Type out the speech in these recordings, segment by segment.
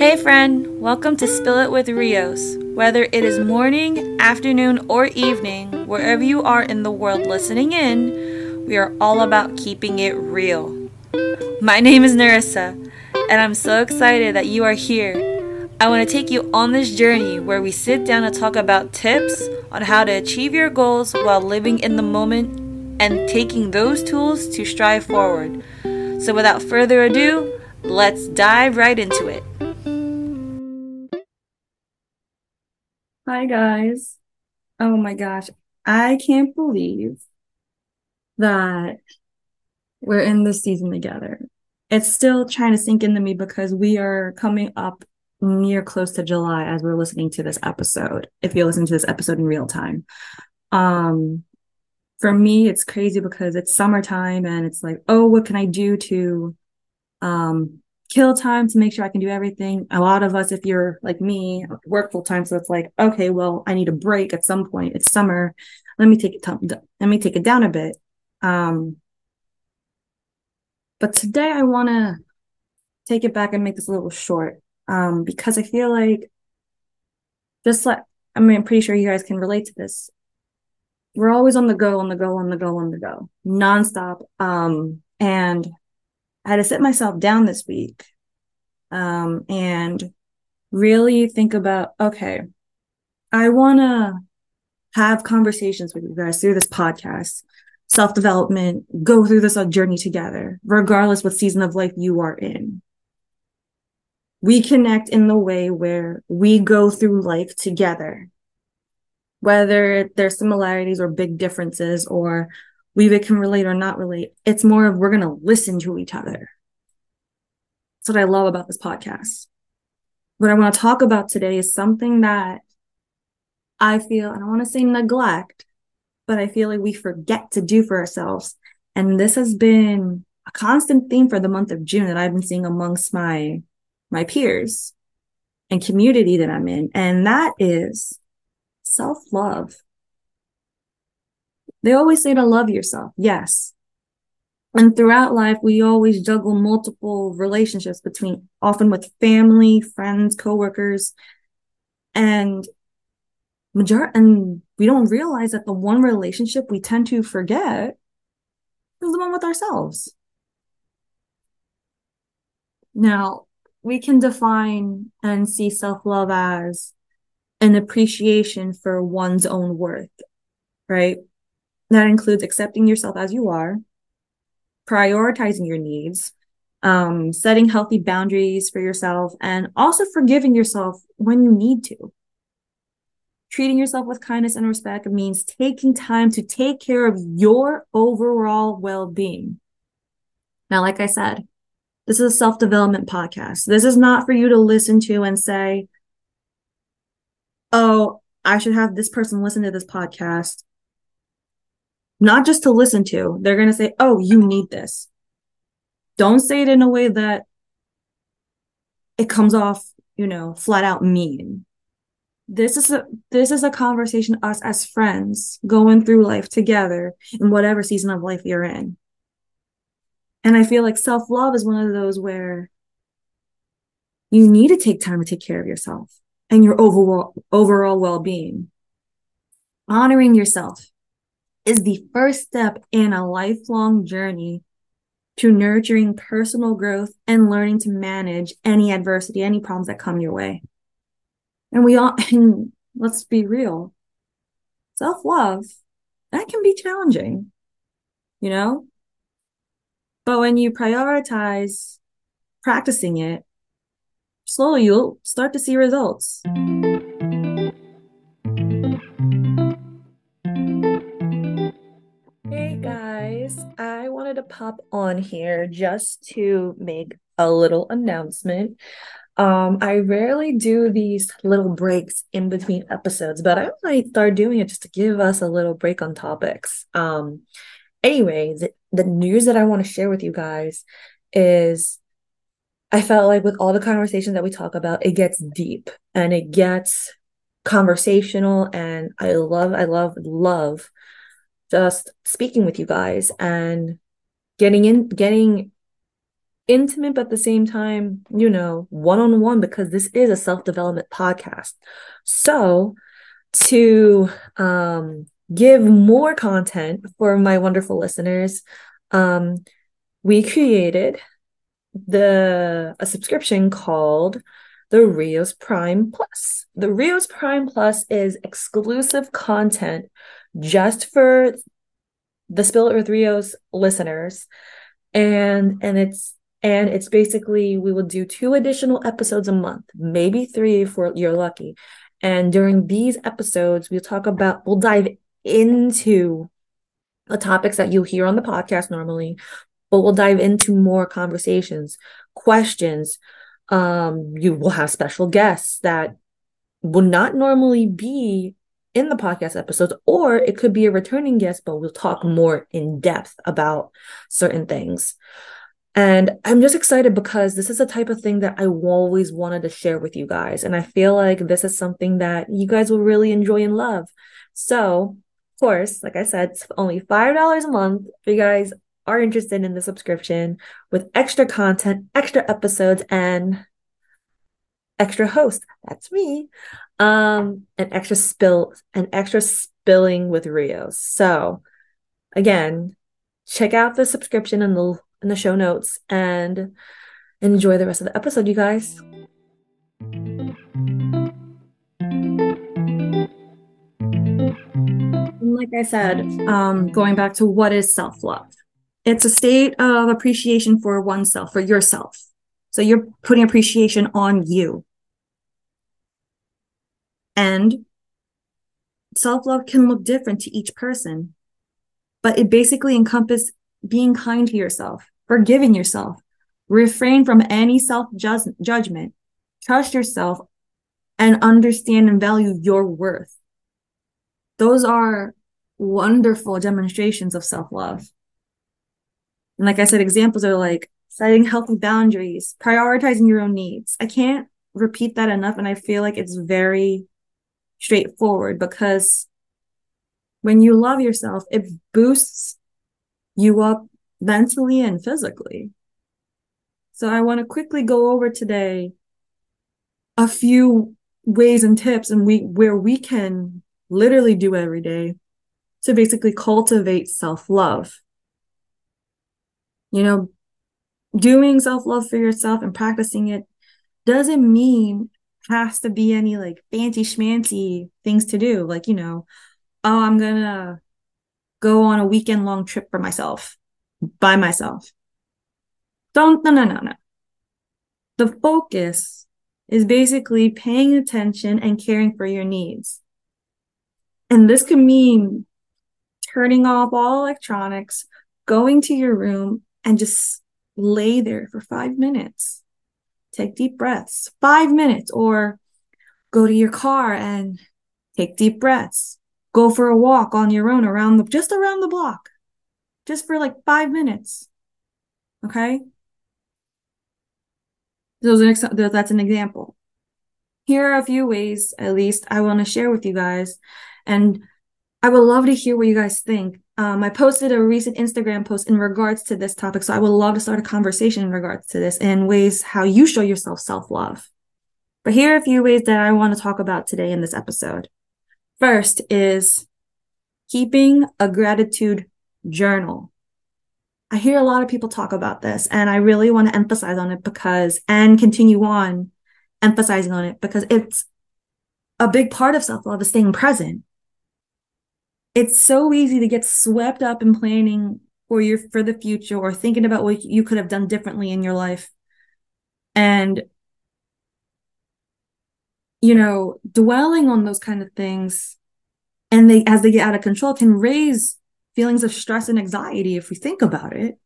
Hey, friend, welcome to Spill It with Rios. Whether it is morning, afternoon, or evening, wherever you are in the world listening in, we are all about keeping it real. My name is Narissa, and I'm so excited that you are here. I want to take you on this journey where we sit down and talk about tips on how to achieve your goals while living in the moment and taking those tools to strive forward. So, without further ado, let's dive right into it. Hi guys. Oh my gosh. I can't believe that we're in this season together. It's still trying to sink into me because we are coming up near close to July as we're listening to this episode. If you listen to this episode in real time. Um for me it's crazy because it's summertime and it's like, oh, what can I do to um kill time to make sure I can do everything. A lot of us, if you're like me, work full time. So it's like, okay, well, I need a break at some point. It's summer. Let me take it, t- let me take it down a bit. Um, but today I want to take it back and make this a little short. Um, because I feel like just like, I mean, I'm pretty sure you guys can relate to this. We're always on the go, on the go, on the go, on the go, nonstop. Um, and I had to sit myself down this week um, and really think about okay, I want to have conversations with you guys through this podcast, self development, go through this journey together, regardless what season of life you are in. We connect in the way where we go through life together, whether there's similarities or big differences or we can relate or not relate. It's more of we're going to listen to each other. That's what I love about this podcast. What I want to talk about today is something that I feel, I don't want to say neglect, but I feel like we forget to do for ourselves. And this has been a constant theme for the month of June that I've been seeing amongst my my peers and community that I'm in. And that is self-love. They always say to love yourself. Yes. And throughout life, we always juggle multiple relationships between often with family, friends, coworkers, and major and we don't realize that the one relationship we tend to forget is the one with ourselves. Now, we can define and see self-love as an appreciation for one's own worth, right? That includes accepting yourself as you are, prioritizing your needs, um, setting healthy boundaries for yourself, and also forgiving yourself when you need to. Treating yourself with kindness and respect means taking time to take care of your overall well being. Now, like I said, this is a self development podcast. This is not for you to listen to and say, oh, I should have this person listen to this podcast not just to listen to. They're going to say, oh, you need this. Don't say it in a way that it comes off, you know, flat out mean. This is a this is a conversation us as friends going through life together in whatever season of life you're in. And I feel like self-love is one of those where you need to take time to take care of yourself and your overall overall well-being. Honoring yourself, is the first step in a lifelong journey to nurturing personal growth and learning to manage any adversity, any problems that come your way. And we all, and let's be real, self love, that can be challenging, you know? But when you prioritize practicing it, slowly you'll start to see results. Wanted to pop on here just to make a little announcement. Um, I rarely do these little breaks in between episodes, but I might start doing it just to give us a little break on topics. Um, anyway, the, the news that I want to share with you guys is I felt like with all the conversations that we talk about, it gets deep and it gets conversational. And I love, I love, love just speaking with you guys and getting in getting intimate, but at the same time, you know, one on one, because this is a self development podcast. So, to um, give more content for my wonderful listeners, um, we created the a subscription called the Rios Prime Plus. The Rios Prime Plus is exclusive content just for the Spill It with Rios listeners. And and it's and it's basically we will do two additional episodes a month, maybe three if you're lucky. And during these episodes, we'll talk about we'll dive into the topics that you'll hear on the podcast normally, but we'll dive into more conversations, questions, um, you will have special guests that will not normally be in the podcast episodes, or it could be a returning guest, but we'll talk more in depth about certain things. And I'm just excited because this is the type of thing that I always wanted to share with you guys. And I feel like this is something that you guys will really enjoy and love. So, of course, like I said, it's only $5 a month. If you guys are interested in the subscription with extra content, extra episodes, and extra host. That's me. Um, an extra spill, an extra spilling with Rios. So again, check out the subscription in the in the show notes and enjoy the rest of the episode, you guys. like I said, um, going back to what is self love, it's a state of appreciation for oneself, for yourself. So you're putting appreciation on you. And self love can look different to each person, but it basically encompasses being kind to yourself, forgiving yourself, refrain from any self judgment, trust yourself, and understand and value your worth. Those are wonderful demonstrations of self love. And like I said, examples are like setting healthy boundaries, prioritizing your own needs. I can't repeat that enough. And I feel like it's very straightforward because when you love yourself, it boosts you up mentally and physically. So I want to quickly go over today a few ways and tips and we where we can literally do every day to basically cultivate self-love. You know, doing self-love for yourself and practicing it doesn't mean has to be any like fancy schmancy things to do. Like, you know, oh, I'm gonna go on a weekend long trip for myself by myself. Don't, no, no, no, no. The focus is basically paying attention and caring for your needs. And this could mean turning off all electronics, going to your room and just lay there for five minutes take deep breaths, five minutes, or go to your car and take deep breaths. Go for a walk on your own around the, just around the block, just for like five minutes. Okay. Those are, that's an example. Here are a few ways, at least, I want to share with you guys. And I would love to hear what you guys think. Um, I posted a recent Instagram post in regards to this topic, so I would love to start a conversation in regards to this and ways how you show yourself self love. But here are a few ways that I want to talk about today in this episode. First is keeping a gratitude journal. I hear a lot of people talk about this, and I really want to emphasize on it because, and continue on emphasizing on it because it's a big part of self love is staying present it's so easy to get swept up in planning for your for the future or thinking about what you could have done differently in your life. And you know dwelling on those kind of things and they as they get out of control can raise feelings of stress and anxiety if we think about it.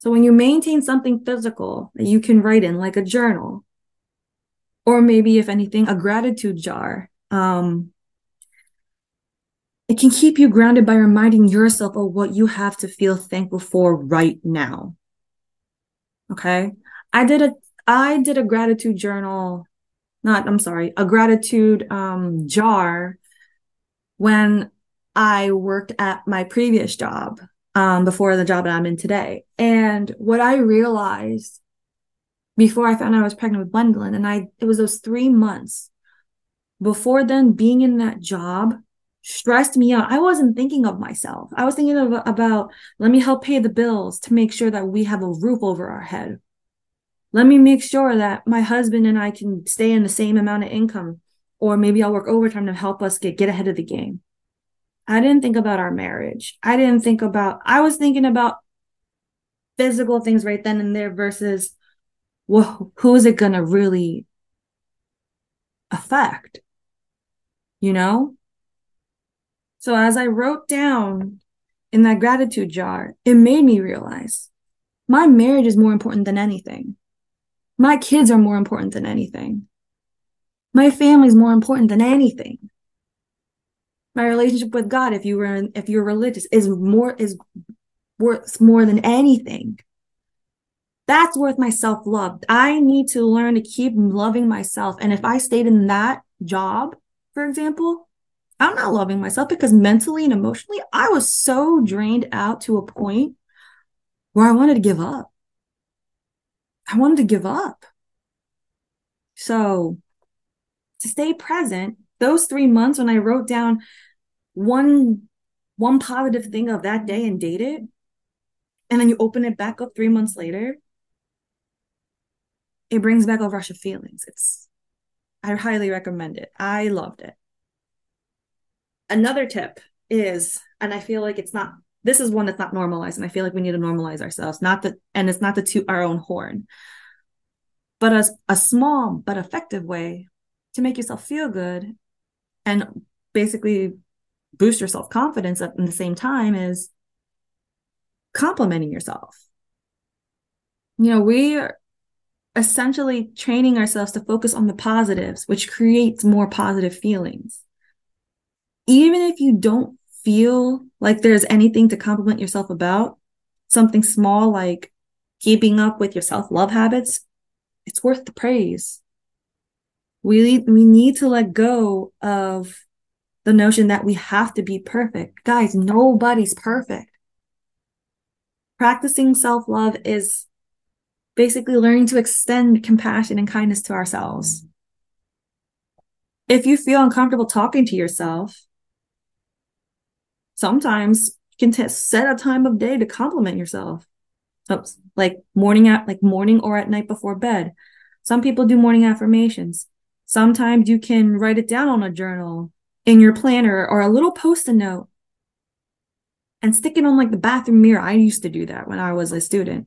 So when you maintain something physical that you can write in like a journal or maybe if anything a gratitude jar um it can keep you grounded by reminding yourself of what you have to feel thankful for right now. Okay. I did a, I did a gratitude journal, not, I'm sorry, a gratitude um, jar when I worked at my previous job. um, before the job that I'm in today. And what I realized before I found out I was pregnant with Gwendolyn, and I it was those three months before then being in that job stressed me out. I wasn't thinking of myself. I was thinking of, about let me help pay the bills to make sure that we have a roof over our head. Let me make sure that my husband and I can stay in the same amount of income, or maybe I'll work overtime to help us get, get ahead of the game. I didn't think about our marriage. I didn't think about, I was thinking about physical things right then and there versus well, who is it going to really affect? You know? So as I wrote down in that gratitude jar, it made me realize my marriage is more important than anything. My kids are more important than anything. My family is more important than anything. My relationship with God, if you were if you're religious, is more is worth more than anything. That's worth my self love. I need to learn to keep loving myself. And if I stayed in that job, for example, I'm not loving myself because mentally and emotionally, I was so drained out to a point where I wanted to give up. I wanted to give up. So to stay present, those three months when I wrote down one one positive thing of that day and date it, and then you open it back up three months later, it brings back a rush of feelings. It's I highly recommend it. I loved it. Another tip is, and I feel like it's not this is one that's not normalized, and I feel like we need to normalize ourselves. Not that, and it's not the to toot our own horn, but as a small but effective way to make yourself feel good and basically boost your self confidence at the same time is complimenting yourself. You know, we are essentially training ourselves to focus on the positives, which creates more positive feelings. Even if you don't feel like there's anything to compliment yourself about, something small like keeping up with your self love habits, it's worth the praise. We, we need to let go of the notion that we have to be perfect. Guys, nobody's perfect. Practicing self love is basically learning to extend compassion and kindness to ourselves. If you feel uncomfortable talking to yourself, sometimes you can t- set a time of day to compliment yourself. Oops, like morning at like morning or at night before bed. Some people do morning affirmations. Sometimes you can write it down on a journal in your planner or a little post-it note and stick it on like the bathroom mirror. I used to do that when I was a student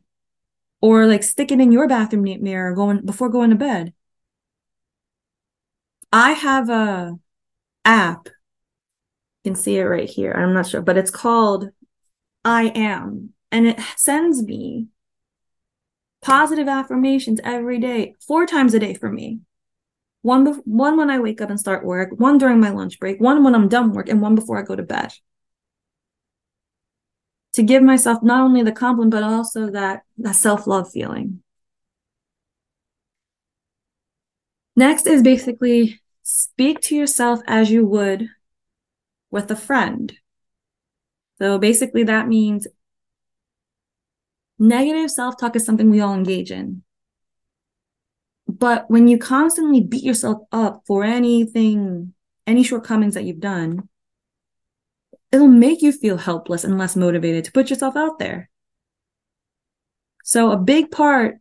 or like stick it in your bathroom mirror going before going to bed. I have a app. Can see it right here. I'm not sure, but it's called I am and it sends me positive affirmations every day, four times a day for me. One, be- one when I wake up and start work, one during my lunch break, one when I'm done work, and one before I go to bed to give myself not only the compliment but also that that self-love feeling next is basically speak to yourself as you would with a friend so basically that means negative self-talk is something we all engage in but when you constantly beat yourself up for anything any shortcomings that you've done it'll make you feel helpless and less motivated to put yourself out there. So, a big part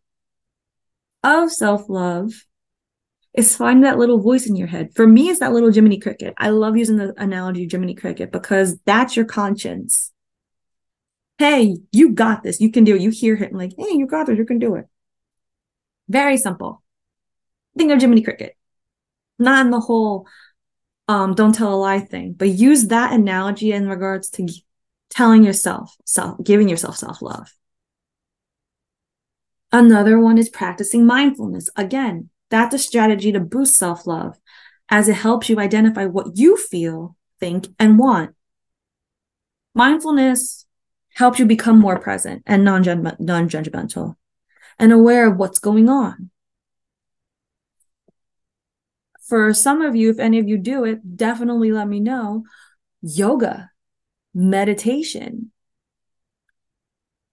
of self love is find that little voice in your head. For me, it's that little Jiminy Cricket. I love using the analogy Jiminy Cricket because that's your conscience. Hey, you got this. You can do it. You hear it like, hey, you got this. You can do it. Very simple. Think of Jiminy Cricket. Not in the whole um, don't tell a lie thing, but use that analogy in regards to telling yourself, self, giving yourself self love. Another one is practicing mindfulness. Again, that's a strategy to boost self love as it helps you identify what you feel, think, and want. Mindfulness helps you become more present and non judgmental and aware of what's going on for some of you, if any of you do it, definitely let me know. Yoga, meditation,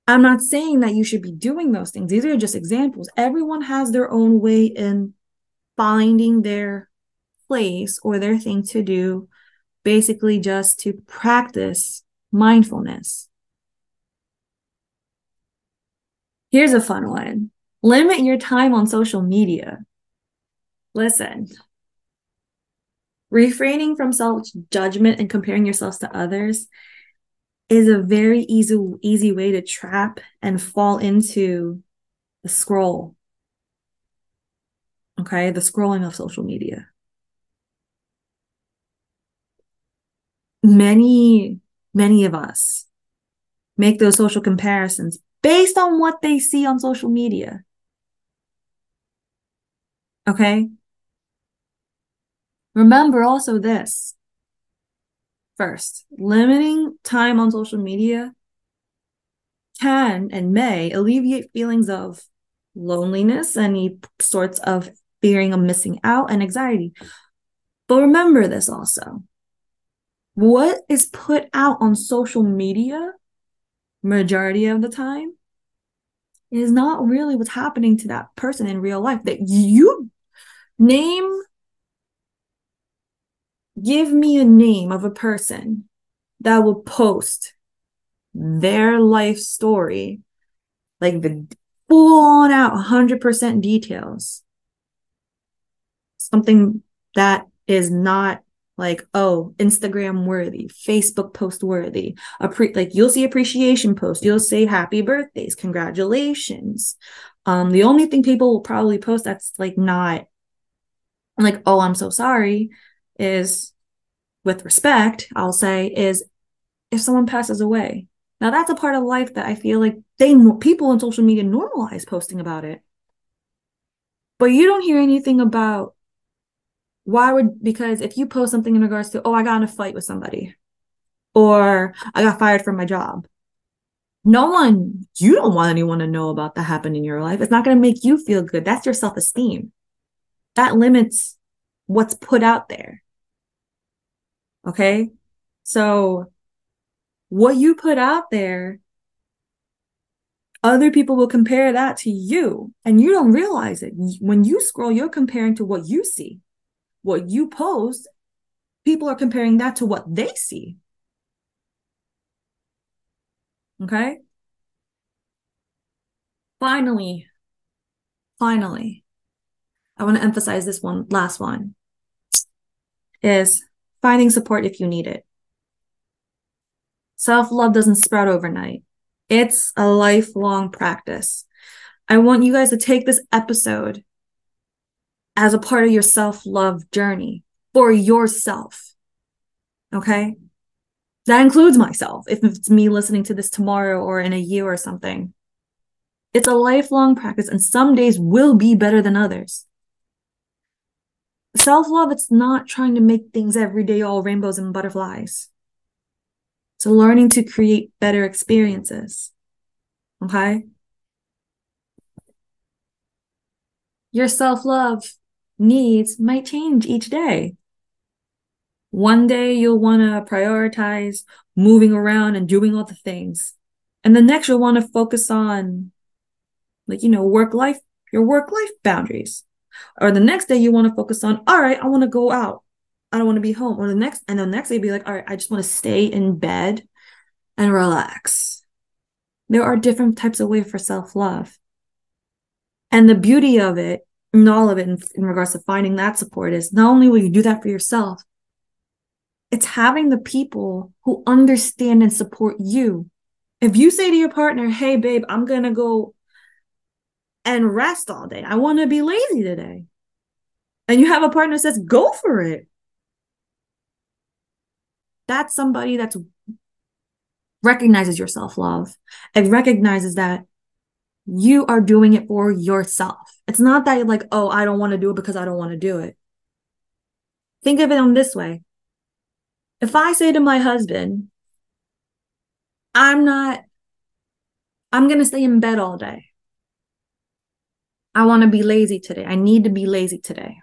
I'm not saying that you should be doing those things. These are just examples. Everyone has their own way in finding their place or their thing to do, basically just to practice mindfulness. Here's a fun one limit your time on social media. Listen, refraining from self judgment and comparing yourselves to others is a very easy easy way to trap and fall into the scroll. Okay the scrolling of social media. Many many of us make those social comparisons based on what they see on social media. Okay? Remember also this First, limiting time on social media can and may alleviate feelings of loneliness, any sorts of fearing of missing out, and anxiety. But remember this also what is put out on social media, majority of the time, is not really what's happening to that person in real life. That you name give me a name of a person that will post their life story, like the full on out 100% details. Something that is not like, oh, Instagram worthy, Facebook post worthy. Appre- like you'll see appreciation post, you'll say happy birthdays, congratulations. Um, the only thing people will probably post that's like not like, oh, I'm so sorry is with respect, I'll say, is if someone passes away. Now that's a part of life that I feel like they people on social media normalize posting about it. But you don't hear anything about why would because if you post something in regards to, oh, I got in a fight with somebody or I got fired from my job. No one, you don't want anyone to know about that happened in your life. It's not going to make you feel good. That's your self esteem. That limits what's put out there. Okay. So what you put out there, other people will compare that to you and you don't realize it. When you scroll, you're comparing to what you see. What you post, people are comparing that to what they see. Okay. Finally, finally, I want to emphasize this one last one is finding support if you need it. Self love doesn't sprout overnight, it's a lifelong practice. I want you guys to take this episode as a part of your self love journey for yourself. Okay. That includes myself. If it's me listening to this tomorrow or in a year or something, it's a lifelong practice, and some days will be better than others self love, it's not trying to make things every day all rainbows and butterflies. It's learning to create better experiences. Okay? Your self love needs might change each day. One day you'll want to prioritize moving around and doing all the things. And the next you'll want to focus on, like, you know, work life, your work life boundaries. Or the next day you want to focus on, all right, I want to go out. I don't want to be home. Or the next, and the next day be like, all right, I just want to stay in bed and relax. There are different types of way for self love. And the beauty of it, and all of it in, in regards to finding that support is not only will you do that for yourself, it's having the people who understand and support you. If you say to your partner, hey, babe, I'm going to go and rest all day. I want to be lazy today. And you have a partner that says, go for it. That's somebody that's recognizes your self love and recognizes that you are doing it for yourself. It's not that you're like, oh, I don't want to do it because I don't want to do it. Think of it on this way. If I say to my husband, I'm not, I'm going to stay in bed all day. I want to be lazy today. I need to be lazy today.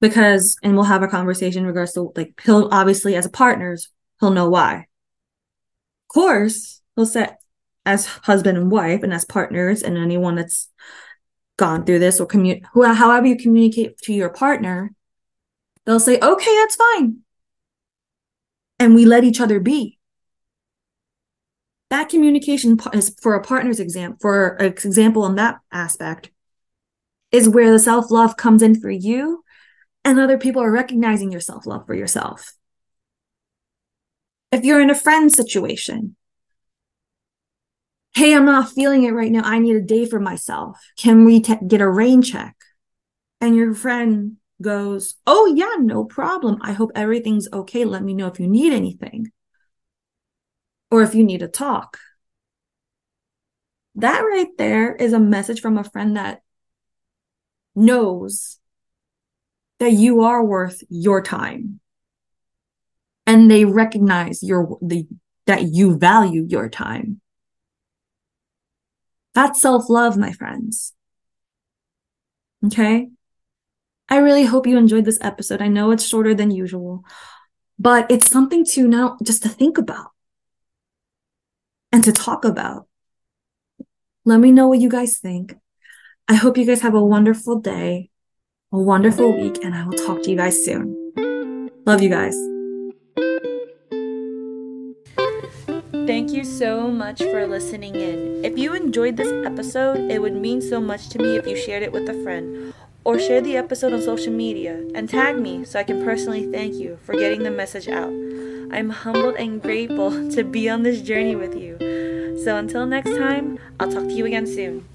Because, and we'll have a conversation in regards to like, he'll obviously, as a partners, he'll know why. Of course, he'll say, as husband and wife and as partners and anyone that's gone through this or commu- however you communicate to your partner, they'll say, okay, that's fine. And we let each other be. That communication is for a partner's example, for example in that aspect, is where the self love comes in for you and other people are recognizing your self love for yourself. If you're in a friend situation, hey, I'm not feeling it right now. I need a day for myself. Can we get a rain check? And your friend goes, oh, yeah, no problem. I hope everything's okay. Let me know if you need anything or if you need to talk. That right there is a message from a friend that knows that you are worth your time. And they recognize your the that you value your time. That's self-love my friends. Okay? I really hope you enjoyed this episode. I know it's shorter than usual but it's something to now just to think about and to talk about. Let me know what you guys think. I hope you guys have a wonderful day a wonderful week and i will talk to you guys soon. Love you guys. Thank you so much for listening in. If you enjoyed this episode, it would mean so much to me if you shared it with a friend or share the episode on social media and tag me so I can personally thank you for getting the message out. I'm humbled and grateful to be on this journey with you. So until next time, I'll talk to you again soon.